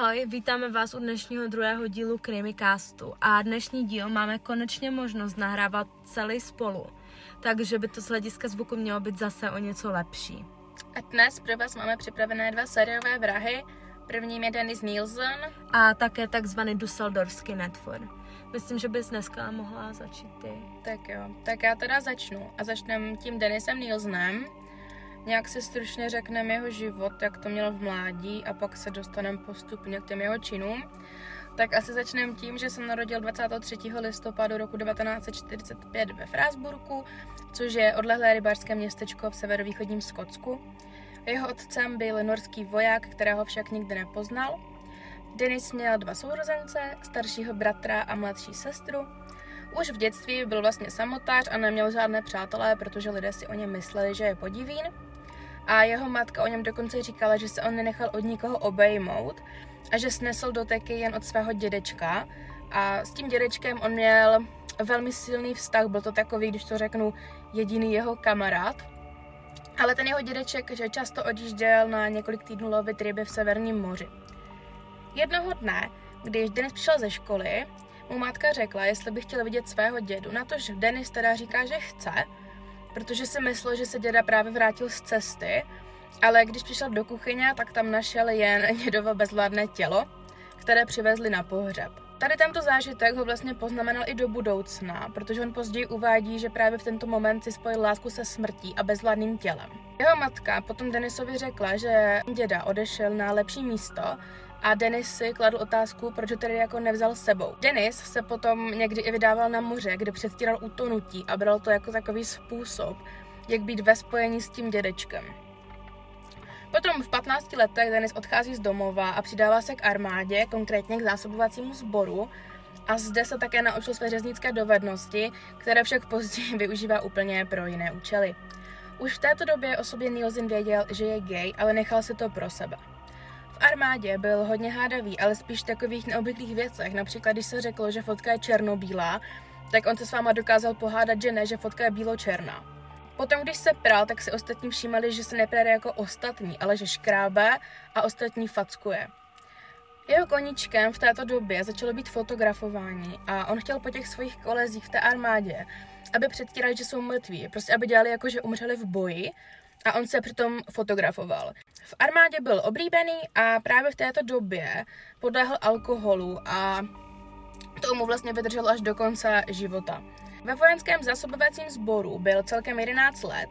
Ahoj, vítáme vás u dnešního druhého dílu Krimicastu a dnešní díl máme konečně možnost nahrávat celý spolu, takže by to z hlediska zvuku mělo být zase o něco lepší. A dnes pro vás máme připravené dva sériové vrahy. Prvním je Dennis Nielsen. A také takzvaný Dusseldorský netvor. Myslím, že bys dneska mohla začít ty. Tak jo, tak já teda začnu. A začneme tím Denisem Nielsenem. Nějak si stručně řekneme jeho život, jak to mělo v mládí a pak se dostaneme postupně k těm jeho činům. Tak asi začneme tím, že se narodil 23. listopadu roku 1945 ve Frásburku, což je odlehlé rybářské městečko v severovýchodním Skotsku. Jeho otcem byl norský voják, kterého však nikdy nepoznal. Denis měl dva sourozence, staršího bratra a mladší sestru. Už v dětství byl vlastně samotář a neměl žádné přátelé, protože lidé si o něm mysleli, že je podivín. A jeho matka o něm dokonce říkala, že se on nenechal od nikoho obejmout a že snesl doteky jen od svého dědečka. A s tím dědečkem on měl velmi silný vztah, byl to takový, když to řeknu, jediný jeho kamarád. Ale ten jeho dědeček, že často odjížděl na několik týdnů lovit ryby v Severním moři. Jednoho dne, když Denis přišel ze školy, mu matka řekla, jestli by chtěl vidět svého dědu, na to, že Denis teda říká, že chce, protože si myslel, že se děda právě vrátil z cesty, ale když přišel do kuchyně, tak tam našel jen dědovo bezvládné tělo, které přivezli na pohřeb. Tady tento zážitek ho vlastně poznamenal i do budoucna, protože on později uvádí, že právě v tento moment si spojil lásku se smrtí a bezvládným tělem. Jeho matka potom Denisovi řekla, že děda odešel na lepší místo a Denis si kladl otázku, proč ho tedy jako nevzal s sebou. Denis se potom někdy i vydával na moře, kde předstíral utonutí a bral to jako takový způsob, jak být ve spojení s tím dědečkem. Potom v 15 letech Denis odchází z domova a přidává se k armádě, konkrétně k zásobovacímu sboru, a zde se také naučil své řeznické dovednosti, které však později využívá úplně pro jiné účely. Už v této době o sobě Nielsen věděl, že je gay, ale nechal si to pro sebe. V armádě byl hodně hádavý, ale spíš v takových neobvyklých věcech. Například, když se řeklo, že fotka je černobílá, tak on se s váma dokázal pohádat, že ne, že fotka je bílo-černá. Potom, když se pral, tak si ostatní všímali, že se neprade jako ostatní, ale že škrábe a ostatní fackuje. Jeho koníčkem v této době začalo být fotografování a on chtěl po těch svých kolezích v té armádě, aby předstírali, že jsou mrtví, prostě aby dělali jako, že umřeli v boji a on se přitom fotografoval. V armádě byl oblíbený a právě v této době podlehl alkoholu a to mu vlastně vydrželo až do konce života. Ve vojenském zásobovacím sboru byl celkem 11 let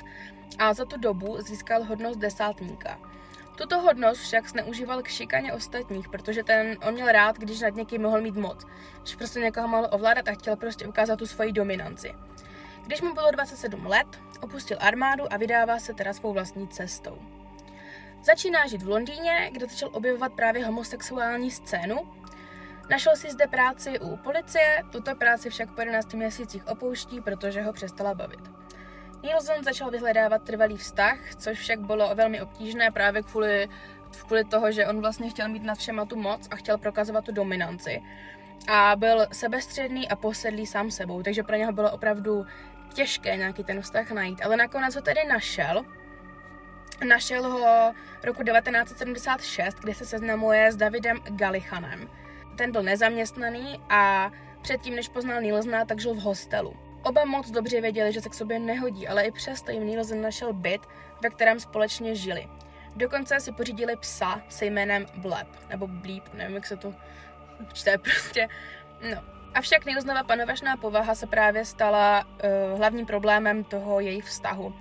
a za tu dobu získal hodnost desátníka. Tuto hodnost však zneužíval k šikaně ostatních, protože ten on měl rád, když nad někým mohl mít moc, že prostě někoho mohl ovládat a chtěl prostě ukázat tu svoji dominanci. Když mu bylo 27 let, opustil armádu a vydává se teda svou vlastní cestou. Začíná žít v Londýně, kde začal objevovat právě homosexuální scénu. Našel si zde práci u policie, tuto práci však po 11 měsících opouští, protože ho přestala bavit. Nielsen začal vyhledávat trvalý vztah, což však bylo velmi obtížné právě kvůli, kvůli toho, že on vlastně chtěl mít nad všema tu moc a chtěl prokazovat tu dominanci. A byl sebestředný a posedlý sám sebou, takže pro něho bylo opravdu těžké nějaký ten vztah najít. Ale nakonec ho tedy našel, Našel ho roku 1976, kde se seznamuje s Davidem Galichanem. Ten byl nezaměstnaný a předtím, než poznal Nilsna, tak žil v hostelu. Oba moc dobře věděli, že se k sobě nehodí, ale i přesto jim Nielsen našel byt, ve kterém společně žili. Dokonce si pořídili psa se jménem Bleb, nebo Bleep, nevím, jak se to čte prostě. No. Avšak Nielsenova panovačná povaha se právě stala uh, hlavním problémem toho jejich vztahu.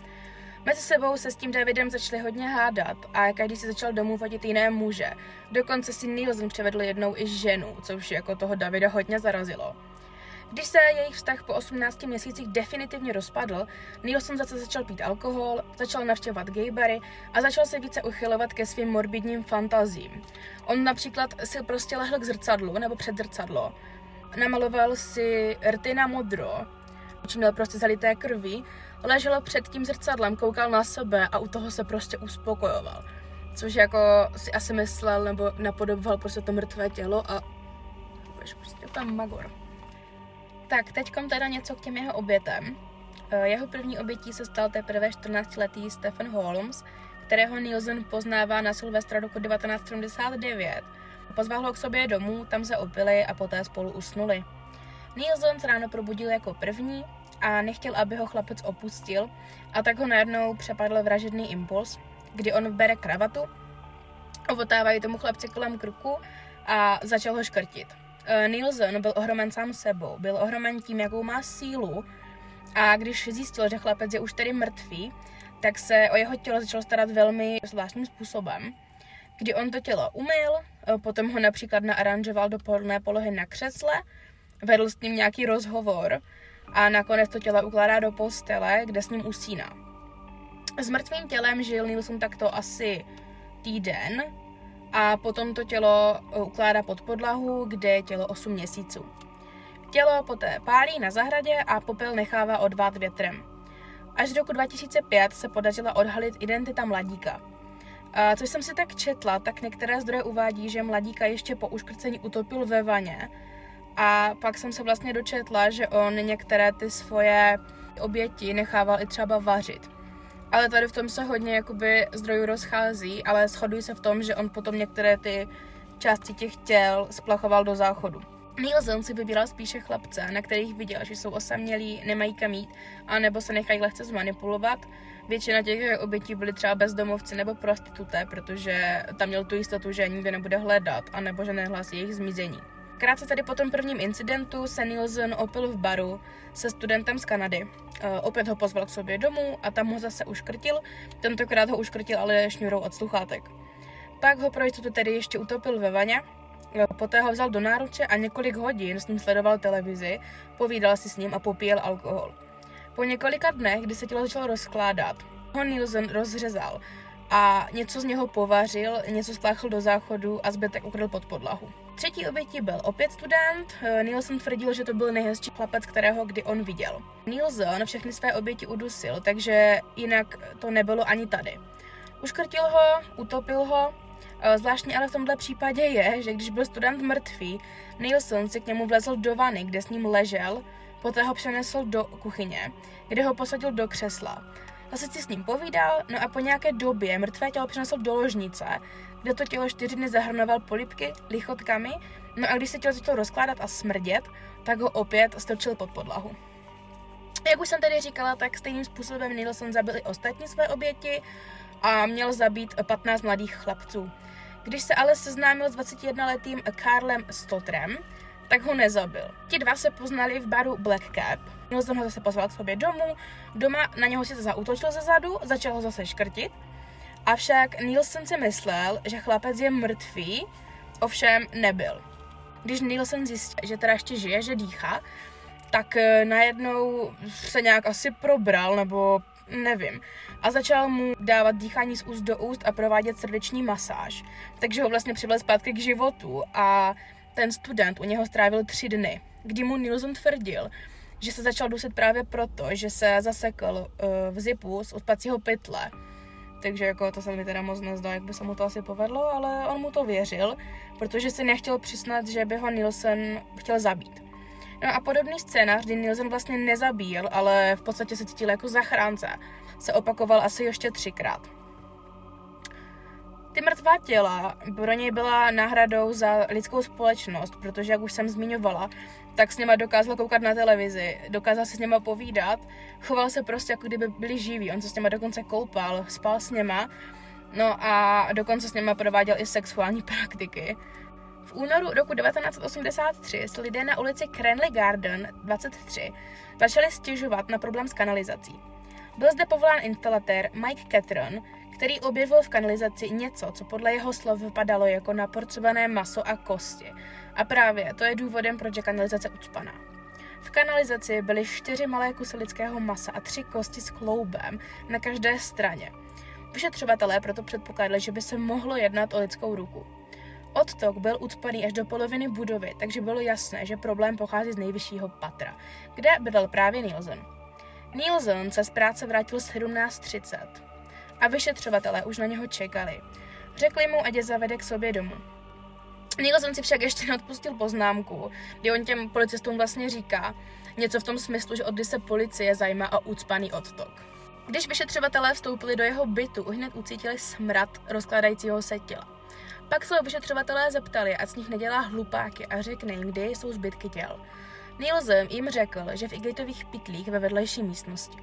Mezi sebou se s tím Davidem začali hodně hádat a každý si začal domů vodit jiné muže. Dokonce si Nielsen převedl jednou i ženu, což jako toho Davida hodně zarazilo. Když se jejich vztah po 18 měsících definitivně rozpadl, Nielsen zase začal pít alkohol, začal navštěvovat gaybary a začal se více uchylovat ke svým morbidním fantazím. On například si prostě lehl k zrcadlu nebo před zrcadlo, namaloval si rty na modro, oči měl prostě zalité krví, ležel před tím zrcadlem, koukal na sebe a u toho se prostě uspokojoval. Což jako si asi myslel nebo napodoboval prostě to mrtvé tělo a prostě tam magor. Tak, teďkom teda něco k těm jeho obětem. Eh, jeho první obětí se stal teprve 14-letý Stephen Holmes, kterého Nielsen poznává na Silvestra roku 1979. Pozval ho k sobě domů, tam se opili a poté spolu usnuli. Nielsen se ráno probudil jako první a nechtěl, aby ho chlapec opustil a tak ho najednou přepadl vražedný impuls, kdy on bere kravatu, ovotávají tomu chlapci kolem krku a začal ho škrtit. Uh, Nielsen byl ohromen sám sebou, byl ohromen tím, jakou má sílu a když zjistil, že chlapec je už tedy mrtvý, tak se o jeho tělo začal starat velmi zvláštním způsobem, kdy on to tělo umyl, eh, potom ho například naaranžoval do pohodlné polohy na křesle, vedl s ním nějaký rozhovor a nakonec to tělo ukládá do postele, kde s ním usíná. S mrtvým tělem žil Nilsson takto asi týden a potom to tělo eh, ukládá pod podlahu, kde je tělo 8 měsíců. Tělo poté pálí na zahradě a popel nechává odvát větrem. Až do roku 2005 se podařila odhalit identita mladíka. Co jsem si tak četla, tak některé zdroje uvádí, že mladíka ještě po uškrcení utopil ve vaně. A pak jsem se vlastně dočetla, že on některé ty svoje oběti nechával i třeba vařit. Ale tady v tom se hodně jakoby zdrojů rozchází, ale shodují se v tom, že on potom některé ty části těch těl splachoval do záchodu. Nielsen si vybíral spíše chlapce, na kterých viděl, že jsou osamělí, nemají kam jít, anebo se nechají lehce zmanipulovat. Většina těch obětí byly třeba bezdomovci nebo prostituté, protože tam měl tu jistotu, že nikdo nebude hledat, anebo že nehlásí jejich zmizení. Krátce tady po tom prvním incidentu se Nielsen opil v baru se studentem z Kanady. Uh, opět ho pozval k sobě domů a tam ho zase uškrtil, tentokrát ho uškrtil ale šňurou od sluchátek. Pak ho pro jistotu tedy ještě utopil ve vaně, poté ho vzal do náruče a několik hodin s ním sledoval televizi, povídal si s ním a popíjel alkohol. Po několika dnech, kdy se tělo začalo rozkládat, ho Nielsen rozřezal a něco z něho povařil, něco spláchl do záchodu a zbytek ukryl pod podlahu. Třetí obětí byl opět student. Nielsen tvrdil, že to byl nejhezčí chlapec, kterého kdy on viděl. Nielsen všechny své oběti udusil, takže jinak to nebylo ani tady. Uškrtil ho, utopil ho, Zvláštní ale v tomhle případě je, že když byl student mrtvý, Nielsen si k němu vlezl do vany, kde s ním ležel, poté ho přenesl do kuchyně, kde ho posadil do křesla. Zase si s ním povídal, no a po nějaké době mrtvé tělo přinesl do ložnice, kde to tělo čtyři dny zahrnoval polipky, lichotkami, no a když se tělo začalo rozkládat a smrdět, tak ho opět strčil pod podlahu. Jak už jsem tady říkala, tak stejným způsobem Nielsen zabil i ostatní své oběti a měl zabít 15 mladých chlapců. Když se ale seznámil s 21-letým Karlem Stotrem, tak ho nezabil. Ti dva se poznali v baru Black Cap. Nielsen ho zase pozval k sobě domů, doma na něho si zautočil ze zadu, začal ho zase škrtit, avšak Nielsen si myslel, že chlapec je mrtvý, ovšem nebyl. Když Nielsen zjistil, že teda ještě žije, že dýchá, tak eh, najednou se nějak asi probral, nebo nevím. A začal mu dávat dýchání z úst do úst a provádět srdeční masáž. Takže ho vlastně přivел zpátky k životu a ten student u něho strávil tři dny, kdy mu Nilsson tvrdil, že se začal dusit právě proto, že se zasekl uh, v zipu z odpacího pytle. Takže jako to se mi teda moc nezdá, jak by se mu to asi povedlo, ale on mu to věřil, protože si nechtěl přiznat, že by ho Nielsen chtěl zabít. No a podobný scénář, kdy Nielsen vlastně nezabíjel, ale v podstatě se cítil jako zachránce, se opakoval asi ještě třikrát. Ty mrtvá těla pro něj byla náhradou za lidskou společnost, protože, jak už jsem zmiňovala, tak s něma dokázal koukat na televizi, dokázal se s něma povídat, choval se prostě jako kdyby byli živí, on se s něma dokonce koupal, spal s něma, no a dokonce s něma prováděl i sexuální praktiky. V únoru roku 1983 se lidé na ulici Cranley Garden 23 začali stěžovat na problém s kanalizací. Byl zde povolán instalatér Mike Catron, který objevil v kanalizaci něco, co podle jeho slov vypadalo jako naporcované maso a kosti. A právě to je důvodem, proč je kanalizace ucpaná. V kanalizaci byly čtyři malé kusy lidského masa a tři kosti s kloubem na každé straně. Vyšetřovatelé proto předpokládali, že by se mohlo jednat o lidskou ruku. Odtok byl ucpaný až do poloviny budovy, takže bylo jasné, že problém pochází z nejvyššího patra, kde bydlel právě Nielsen. Nielsen se z práce vrátil 17.30 a vyšetřovatelé už na něho čekali. Řekli mu, ať je zavede k sobě domů. Nielsen si však ještě neodpustil poznámku, kdy on těm policistům vlastně říká něco v tom smyslu, že od se policie zajímá o ucpaný odtok. Když vyšetřovatelé vstoupili do jeho bytu, hned ucítili smrad rozkládajícího se těla. Pak se vyšetřovatelé zeptali, ať z nich nedělá hlupáky a řekne jim, kde jsou zbytky těl. Nielsen jim řekl, že v igelitových pytlích ve vedlejší místnosti.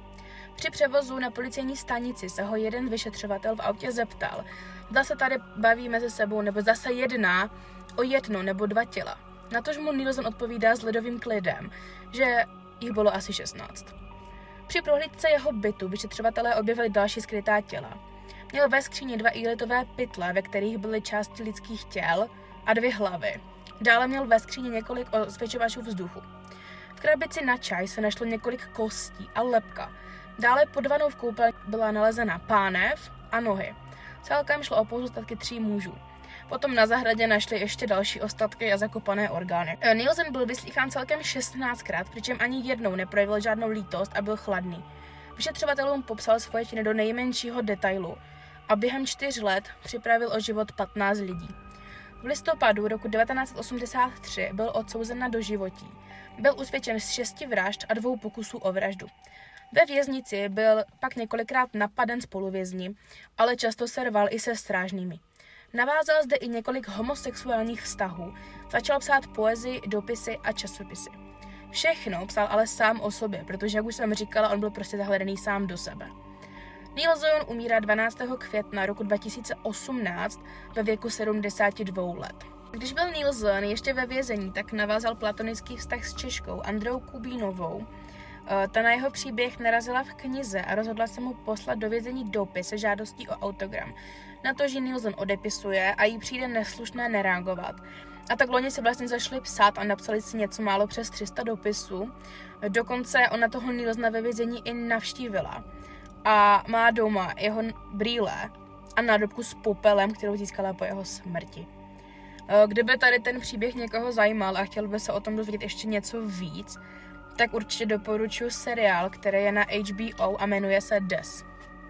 Při převozu na policejní stanici se ho jeden vyšetřovatel v autě zeptal, zda se tady baví mezi sebou nebo zase jedná o jedno nebo dva těla. Na tož mu Nielsen odpovídá s ledovým klidem, že jich bylo asi 16. Při prohlídce jeho bytu vyšetřovatelé objevili další skrytá těla. Měl ve skříni dva igelitové pytle, ve kterých byly části lidských těl a dvě hlavy. Dále měl ve skříni několik osvědčovačů vzduchu. V krabici na čaj se našlo několik kostí a lepka. Dále pod vanou v koupelně byla nalezena pánev a nohy. Celkem šlo o pozůstatky tří mužů. Potom na zahradě našli ještě další ostatky a zakopané orgány. Eh, Nielsen byl vyslýchán celkem 16krát, přičem ani jednou neprojevil žádnou lítost a byl chladný. Vyšetřovatelům popsal svoje činy do nejmenšího detailu a během čtyř let připravil o život 15 lidí. V listopadu roku 1983 byl odsouzen na doživotí. Byl usvědčen z šesti vražd a dvou pokusů o vraždu. Ve věznici byl pak několikrát napaden spoluvězni, ale často se rval i se strážnými. Navázal zde i několik homosexuálních vztahů, začal psát poezii, dopisy a časopisy. Všechno psal ale sám o sobě, protože, jak už jsem říkala, on byl prostě zahledaný sám do sebe. Neil Zion umírá 12. května roku 2018 ve věku 72 let. Když byl Neil Zion ještě ve vězení, tak navázal platonický vztah s Češkou Androu Kubínovou, Eh, ta na jeho příběh narazila v knize a rozhodla se mu poslat do vězení dopis se žádostí o autogram. Na to, že Nielsen odepisuje a jí přijde neslušné nereagovat. A tak loni se vlastně zašli psát a napsali si něco málo přes 300 dopisů. Dokonce ona toho Nielsena ve vězení i navštívila. A má doma jeho brýle a nádobku s popelem, kterou získala po jeho smrti. Eh, kdyby tady ten příběh někoho zajímal a chtěl by se o tom dozvědět ještě něco víc, tak určitě doporučuji seriál, který je na HBO a jmenuje se Des.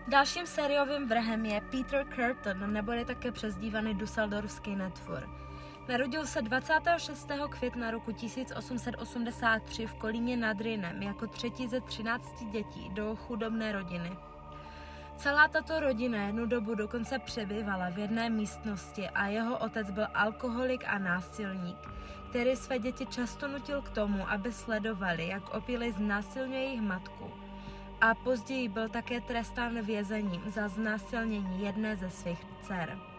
Dalším sériovým vrhem je Peter Curtin, nebo je také přezdívaný Dusseldorfský netvor. Narodil se 26. května roku 1883 v Kolíně nad Rýnem jako třetí ze 13 dětí do chudobné rodiny. Celá tato rodina jednu dobu dokonce přebývala v jedné místnosti a jeho otec byl alkoholik a násilník, který své děti často nutil k tomu, aby sledovali, jak opily znásilňuje jejich matku. A později byl také trestán vězením za znásilnění jedné ze svých dcer.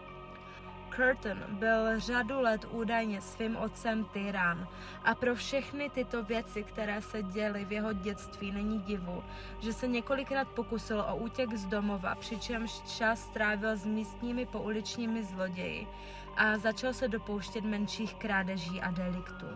Curtin byl řadu let údajně svým otcem tyran a pro všechny tyto věci, které se děly v jeho dětství, není divu, že se několikrát pokusil o útěk z domova, přičemž čas strávil s místními pouličními zloději a začal se dopouštět menších krádeží a deliktů.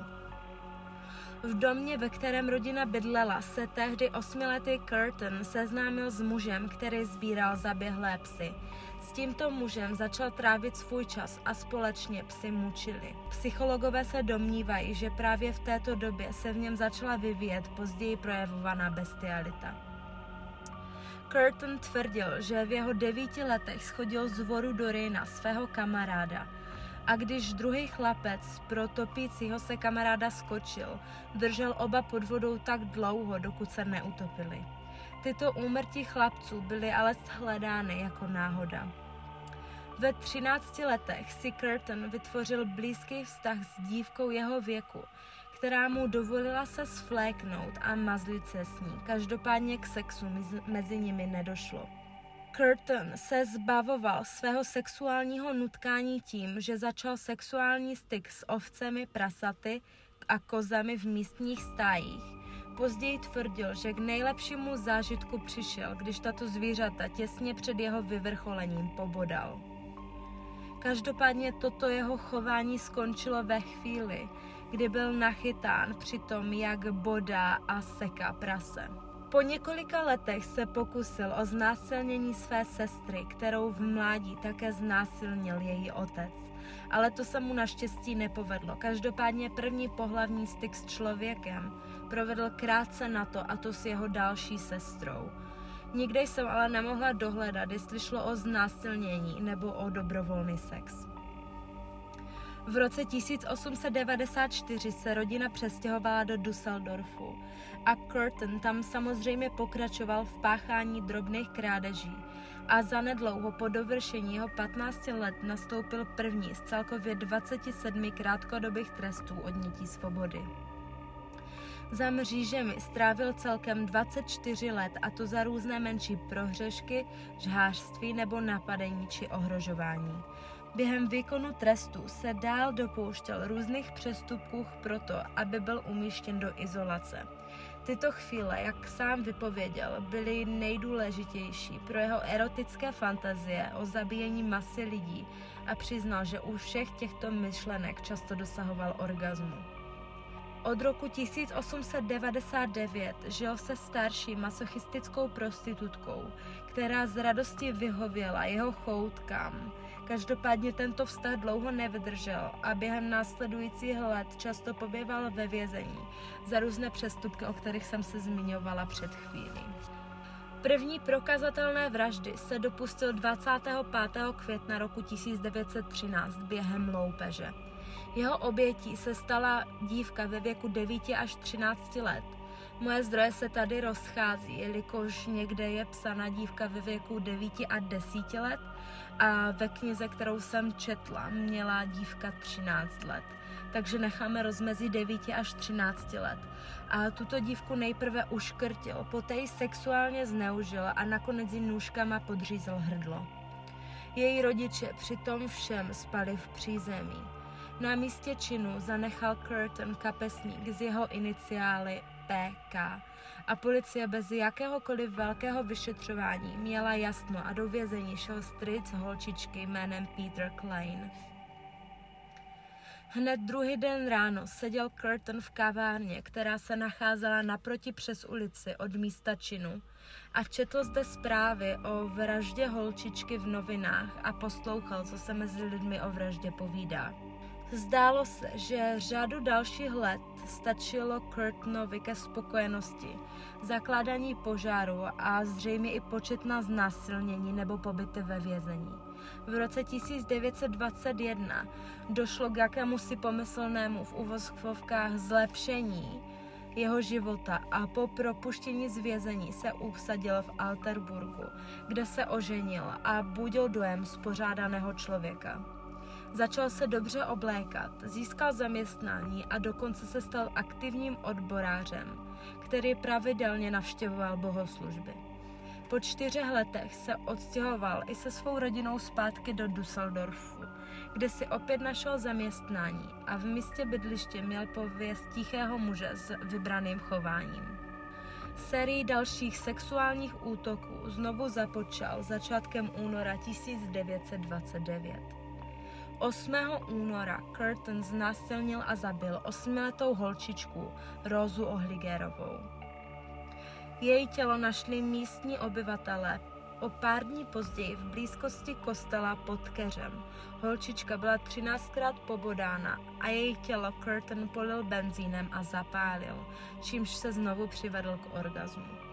V domě, ve kterém rodina bydlela, se tehdy osmiletý Curtin seznámil s mužem, který sbíral zaběhlé psy. S tímto mužem začal trávit svůj čas a společně psy mučili. Psychologové se domnívají, že právě v této době se v něm začala vyvíjet později projevovaná bestialita. Curtin tvrdil, že v jeho devíti letech schodil z voru do Rýna svého kamaráda a když druhý chlapec pro topícího se kamaráda skočil, držel oba pod vodou tak dlouho, dokud se neutopili. Tyto úmrtí chlapců byly ale shledány jako náhoda. Ve 13 letech si Curtin vytvořil blízký vztah s dívkou jeho věku, která mu dovolila se sfléknout a mazlit se s ní. Každopádně k sexu mezi nimi nedošlo. Curtin se zbavoval svého sexuálního nutkání tím, že začal sexuální styk s ovcemi, prasaty a kozami v místních stájích. Později tvrdil, že k nejlepšímu zážitku přišel, když tato zvířata těsně před jeho vyvrcholením pobodal. Každopádně toto jeho chování skončilo ve chvíli, kdy byl nachytán při tom, jak bodá a seká prase. Po několika letech se pokusil o znásilnění své sestry, kterou v mládí také znásilnil její otec. Ale to se mu naštěstí nepovedlo. Každopádně první pohlavní styk s člověkem provedl krátce na to a to s jeho další sestrou. Nikde jsem ale nemohla dohledat, jestli šlo o znásilnění nebo o dobrovolný sex. V roce 1894 se rodina přestěhovala do Düsseldorfu a Curtin tam samozřejmě pokračoval v páchání drobných krádeží a zanedlouho po dovršení jeho 15 let nastoupil první z celkově 27 krátkodobých trestů odnětí svobody. Za mřížemi strávil celkem 24 let a to za různé menší prohřešky, žhářství nebo napadení či ohrožování. Během výkonu trestu se dál dopouštěl různých přestupků proto, aby byl umístěn do izolace. Tyto chvíle, jak sám vypověděl, byly nejdůležitější pro jeho erotické fantazie o zabíjení masy lidí a přiznal, že u všech těchto myšlenek často dosahoval orgazmu. Od roku 1899 žil se starší masochistickou prostitutkou, která z radosti vyhověla jeho choutkám. Každopádně tento vztah dlouho nevydržel a během následujících let často pobýval ve vězení za různé přestupky, o kterých jsem se zmiňovala před chvílí. První prokazatelné vraždy se dopustil 25. května roku 1913 během loupeže. Jeho obětí se stala dívka ve věku 9 až 13 let. Moje zdroje se tady rozchází, jelikož někde je psána dívka ve věku 9 a 10 let a ve knize, kterou jsem četla, měla dívka 13 let. Takže necháme rozmezí 9 až 13 let. A tuto dívku nejprve uškrtil, poté ji sexuálně zneužil a nakonec ji nůžkama podřízl hrdlo. Její rodiče při tom všem spali v přízemí. Na místě činu zanechal Curtin kapesník z jeho iniciály PK a policie bez jakéhokoliv velkého vyšetřování měla jasno a do vězení šel stric holčičky jménem Peter Klein. Hned druhý den ráno seděl Curtin v kavárně, která se nacházela naproti přes ulici od místa činu a četl zde zprávy o vraždě holčičky v novinách a poslouchal, co se mezi lidmi o vraždě povídá. Zdálo se, že řadu dalších let stačilo Kurtnovi ke spokojenosti, zakládání požáru a zřejmě i početná znásilnění nebo pobyty ve vězení. V roce 1921 došlo k jakémusi pomyslnému v uvozovkách zlepšení jeho života a po propuštění z vězení se usadil v Alterburgu, kde se oženil a budil dojem spořádaného člověka. Začal se dobře oblékat, získal zaměstnání a dokonce se stal aktivním odborářem, který pravidelně navštěvoval bohoslužby. Po čtyřech letech se odstěhoval i se svou rodinou zpátky do Düsseldorfu, kde si opět našel zaměstnání a v místě bydliště měl pověst tichého muže s vybraným chováním. Sérii dalších sexuálních útoků znovu započal začátkem února 1929. 8. února Curtin znásilnil a zabil osmiletou holčičku Rozu Ohligerovou. Její tělo našli místní obyvatelé o pár dní později v blízkosti kostela pod Keřem. Holčička byla 13krát pobodána a její tělo Curtin polil benzínem a zapálil, čímž se znovu přivedl k orgazmu.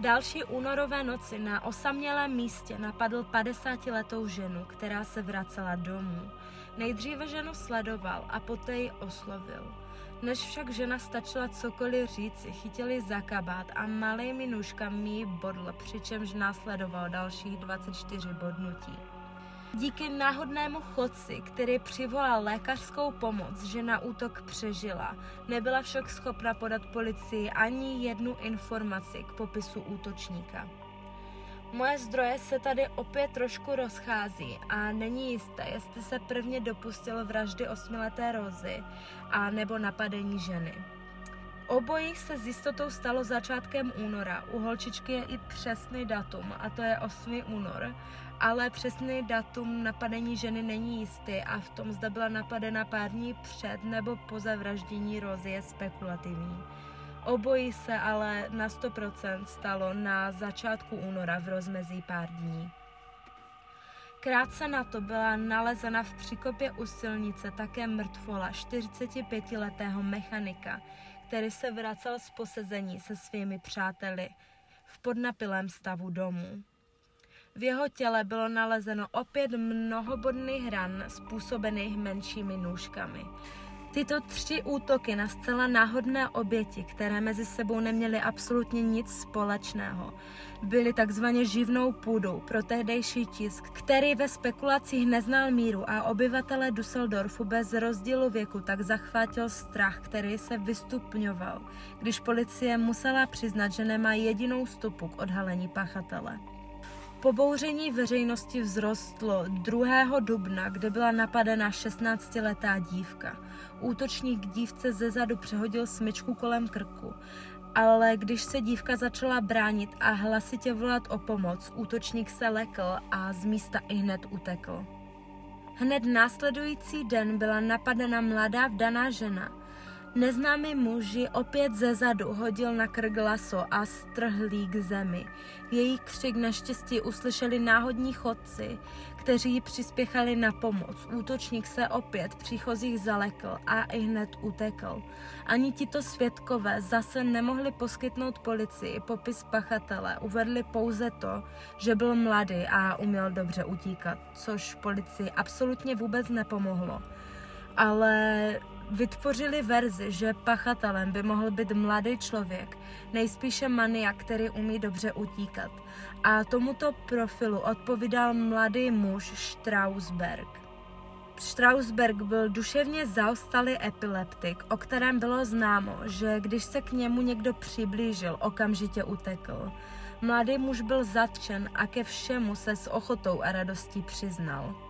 Další únorové noci na osamělém místě napadl 50-letou ženu, která se vracela domů. Nejdříve ženu sledoval a poté ji oslovil. Než však žena stačila cokoliv říci, chytili za kabát a malými nůžkami ji bodl, přičemž následovalo dalších 24 bodnutí. Díky náhodnému chodci, který přivolal lékařskou pomoc, že na útok přežila, nebyla však schopna podat policii ani jednu informaci k popisu útočníka. Moje zdroje se tady opět trošku rozchází a není jisté, jestli se prvně dopustil vraždy osmileté Rozy a nebo napadení ženy. Obojí se s jistotou stalo začátkem února. U holčičky je i přesný datum, a to je 8. únor, ale přesný datum napadení ženy není jistý a v tom, zda byla napadena pár dní před nebo po zavraždění Rozy je spekulativní. Obojí se ale na 100% stalo na začátku února v rozmezí pár dní. Krátce na to byla nalezena v příkopě u silnice také mrtvola 45-letého mechanika, který se vracel z posezení se svými přáteli v podnapilém stavu domů. V jeho těle bylo nalezeno opět mnoho bodných ran způsobených menšími nůžkami. Tyto tři útoky na zcela náhodné oběti, které mezi sebou neměly absolutně nic společného, byly takzvaně živnou půdou pro tehdejší tisk, který ve spekulacích neznal míru a obyvatele Düsseldorfu bez rozdílu věku tak zachvátil strach, který se vystupňoval, když policie musela přiznat, že nemá jedinou stopu k odhalení pachatele. Pobouření veřejnosti vzrostlo 2. dubna, kde byla napadena 16-letá dívka. Útočník dívce ze zadu přehodil smyčku kolem krku, ale když se dívka začala bránit a hlasitě volat o pomoc, útočník se lekl a z místa i hned utekl. Hned následující den byla napadena mladá vdaná žena – Neznámý muž ji opět ze zadu hodil na krk laso a strhl k zemi. Její křik naštěstí uslyšeli náhodní chodci, kteří ji přispěchali na pomoc. Útočník se opět příchozích zalekl a i hned utekl. Ani tito svědkové zase nemohli poskytnout policii popis pachatele, uvedli pouze to, že byl mladý a uměl dobře utíkat, což policii absolutně vůbec nepomohlo. Ale Vytvořili verzi, že pachatelem by mohl být mladý člověk, nejspíše maniak, který umí dobře utíkat. A tomuto profilu odpovídal mladý muž Strausberg. Strausberg byl duševně zaostalý epileptik, o kterém bylo známo, že když se k němu někdo přiblížil, okamžitě utekl. Mladý muž byl zatčen a ke všemu se s ochotou a radostí přiznal.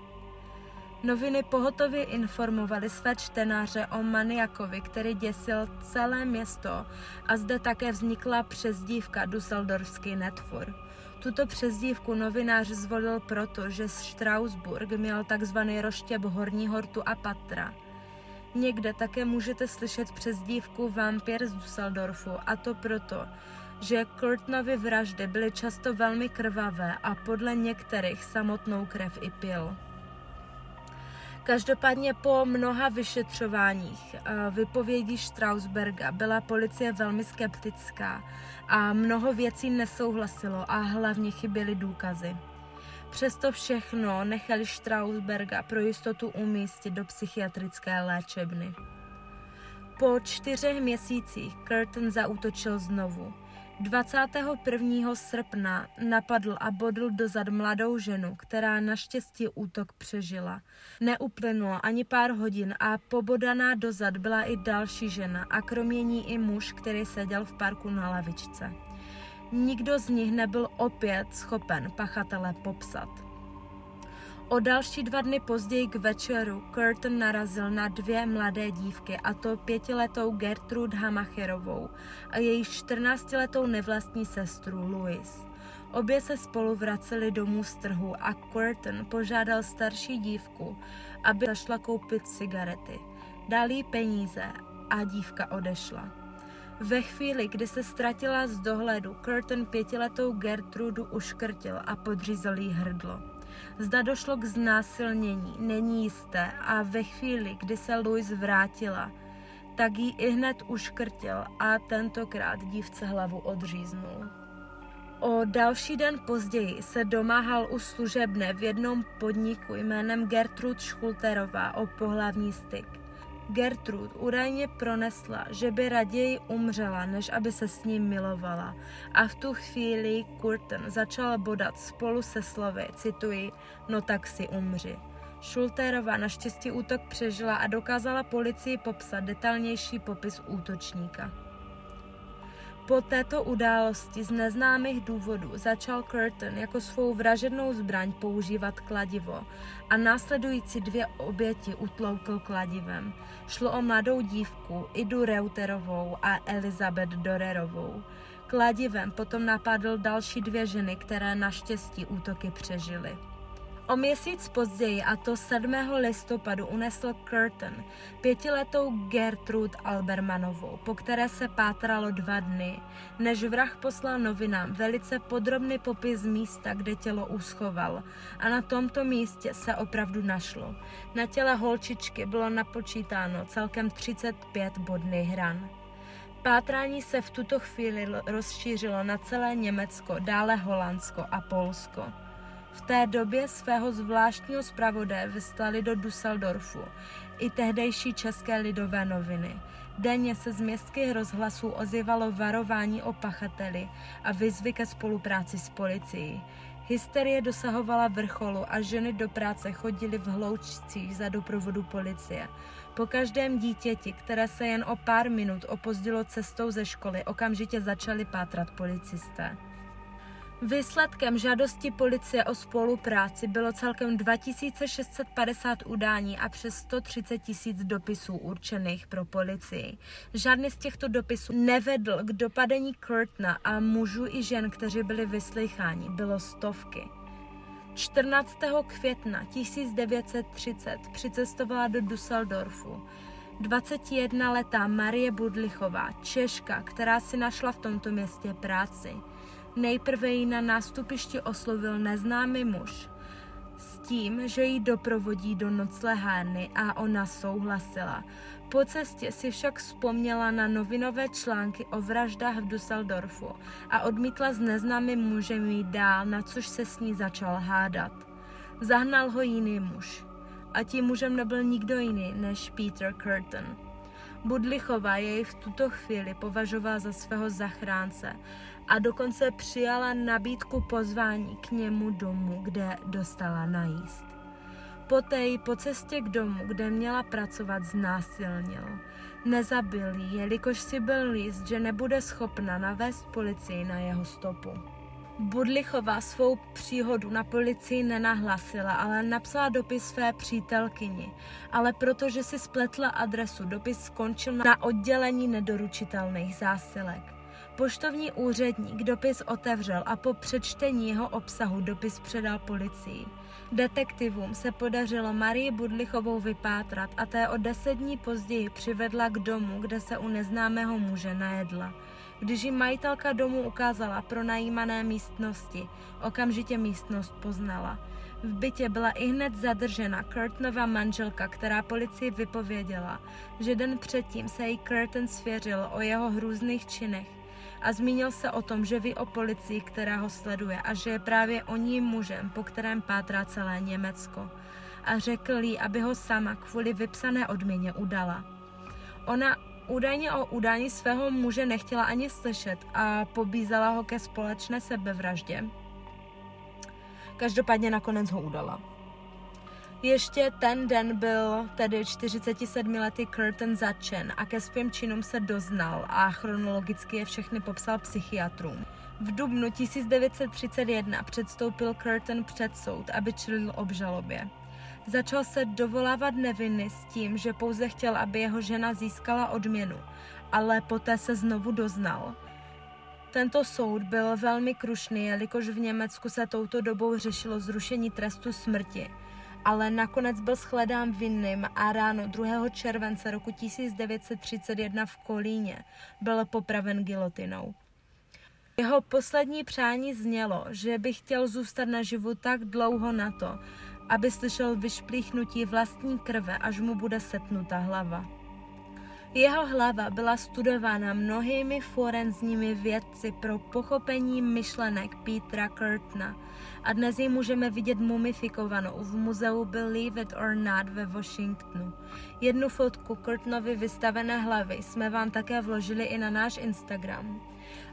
Noviny pohotově informovaly své čtenáře o maniakovi, který děsil celé město a zde také vznikla přezdívka Dusseldorfský netvor. Tuto přezdívku novinář zvolil proto, že Strasburg měl takzvaný roštěp horního rtu a patra. Někde také můžete slyšet přezdívku vampír z Dusseldorfu a to proto, že Kurtnovy vraždy byly často velmi krvavé a podle některých samotnou krev i pil. Každopádně po mnoha vyšetřováních vypovědí Strausberga byla policie velmi skeptická a mnoho věcí nesouhlasilo a hlavně chyběly důkazy. Přesto všechno nechali Strausberga pro jistotu umístit do psychiatrické léčebny. Po čtyřech měsících Curtin zautočil znovu. 21. srpna napadl a bodl dozad mladou ženu, která naštěstí útok přežila. Neuplynulo ani pár hodin a pobodaná dozad byla i další žena a kromě ní i muž, který seděl v parku na lavičce. Nikdo z nich nebyl opět schopen pachatele popsat. O další dva dny později k večeru Curtin narazil na dvě mladé dívky, a to pětiletou Gertrude Hamacherovou a její 14-letou nevlastní sestru Louis. Obě se spolu vraceli domů z trhu a Curtin požádal starší dívku, aby zašla koupit cigarety. Dal jí peníze a dívka odešla. Ve chvíli, kdy se ztratila z dohledu, Curtin pětiletou Gertrudu uškrtil a podřízl jí hrdlo. Zda došlo k znásilnění, není jisté a ve chvíli, kdy se Louis vrátila, tak ji i hned uškrtil a tentokrát dívce hlavu odříznul. O další den později se domáhal u služebné v jednom podniku jménem Gertrud Schulterová o pohlavní styk. Gertrud údajně pronesla, že by raději umřela, než aby se s ním milovala. A v tu chvíli Kurten začal bodat spolu se slovy, cituji, no tak si umři. Šultérová naštěstí útok přežila a dokázala policii popsat detailnější popis útočníka. Po této události z neznámých důvodů začal Curtin jako svou vražednou zbraň používat kladivo a následující dvě oběti utloukl kladivem. Šlo o mladou dívku Idu Reuterovou a Elizabeth Dorerovou. Kladivem potom napadl další dvě ženy, které naštěstí útoky přežily. O měsíc později, a to 7. listopadu, unesl Curtin pětiletou Gertrude Albermanovou, po které se pátralo dva dny, než vrah poslal novinám velice podrobný popis místa, kde tělo uschoval. A na tomto místě se opravdu našlo. Na těle holčičky bylo napočítáno celkem 35 bodných hran. Pátrání se v tuto chvíli rozšířilo na celé Německo, dále Holandsko a Polsko. V té době svého zvláštního zpravodaje vyslali do Düsseldorfu i tehdejší české lidové noviny. Denně se z městských rozhlasů ozývalo varování o pachateli a vyzvy ke spolupráci s policií. Hysterie dosahovala vrcholu a ženy do práce chodily v hloučcích za doprovodu policie. Po každém dítěti, které se jen o pár minut opozdilo cestou ze školy, okamžitě začali pátrat policisté. Výsledkem žádosti policie o spolupráci bylo celkem 2650 udání a přes 130 tisíc dopisů určených pro policii. Žádný z těchto dopisů nevedl k dopadení Kurtna a mužů i žen, kteří byli vyslycháni. Bylo stovky. 14. května 1930 přicestovala do Düsseldorfu. 21-letá Marie Budlichová, Češka, která si našla v tomto městě práci. Nejprve ji na nástupišti oslovil neznámý muž s tím, že ji doprovodí do noclehárny a ona souhlasila. Po cestě si však vzpomněla na novinové články o vraždách v Düsseldorfu a odmítla s neznámým mužem jít dál, na což se s ní začal hádat. Zahnal ho jiný muž. A tím mužem nebyl nikdo jiný než Peter Curtin. Budlichová jej v tuto chvíli považovala za svého zachránce a dokonce přijala nabídku pozvání k němu domů, kde dostala najíst. Poté ji po cestě k domu, kde měla pracovat, znásilnil. Nezabil ji, jelikož si byl líst, že nebude schopna navést policii na jeho stopu. Budlichová svou příhodu na policii nenahlasila, ale napsala dopis své přítelkyni. Ale protože si spletla adresu, dopis skončil na oddělení nedoručitelných zásilek. Poštovní úředník dopis otevřel a po přečtení jeho obsahu dopis předal policii. Detektivům se podařilo Marii Budlichovou vypátrat a té o deset dní později přivedla k domu, kde se u neznámého muže najedla. Když jí majitelka domu ukázala pro najímané místnosti, okamžitě místnost poznala. V bytě byla i hned zadržena Kurtnova manželka, která policii vypověděla, že den předtím se jí Curtin svěřil o jeho hrůzných činech a zmínil se o tom, že ví o policii, která ho sleduje a že je právě o ní mužem, po kterém pátrá celé Německo. A řekl jí, aby ho sama kvůli vypsané odměně udala. Ona údajně o udání svého muže nechtěla ani slyšet a pobízela ho ke společné sebevraždě. Každopádně nakonec ho udala. Ještě ten den byl tedy 47-letý Curtin začen a ke svým činům se doznal a chronologicky je všechny popsal psychiatrům. V dubnu 1931 předstoupil Curtin před soud, aby čelil obžalobě. Začal se dovolávat neviny s tím, že pouze chtěl, aby jeho žena získala odměnu, ale poté se znovu doznal. Tento soud byl velmi krušný, jelikož v Německu se touto dobou řešilo zrušení trestu smrti – ale nakonec byl shledán vinným a ráno 2. července roku 1931 v Kolíně byl popraven gilotinou. Jeho poslední přání znělo, že by chtěl zůstat naživu tak dlouho na to, aby slyšel vyšplíchnutí vlastní krve, až mu bude setnuta hlava. Jeho hlava byla studována mnohými forenzními vědci pro pochopení myšlenek Petra Kurtna a dnes ji můžeme vidět mumifikovanou v muzeu Believe It or Not ve Washingtonu. Jednu fotku Kurtnovi vystavené hlavy jsme vám také vložili i na náš Instagram.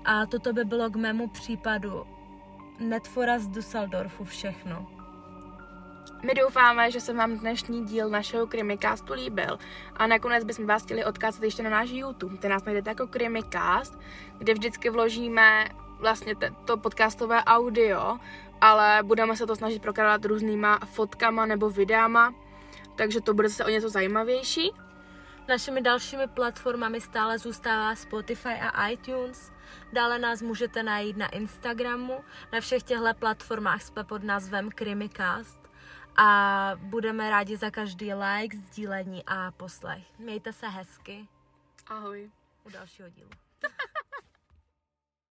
A toto by bylo k mému případu Netfora z Dusseldorfu všechno. My doufáme, že se vám dnešní díl našeho Krimicastu líbil a nakonec bychom vás chtěli odkázat ještě na náš YouTube, kde nás najdete jako Krimicast, kde vždycky vložíme vlastně to podcastové audio, ale budeme se to snažit prokládat různýma fotkama nebo videama, takže to bude zase o něco zajímavější. Našimi dalšími platformami stále zůstává Spotify a iTunes. Dále nás můžete najít na Instagramu. Na všech těchto platformách jsme pod názvem Krimicast a budeme rádi za každý like, sdílení a poslech. Mějte se hezky. Ahoj. U dalšího dílu.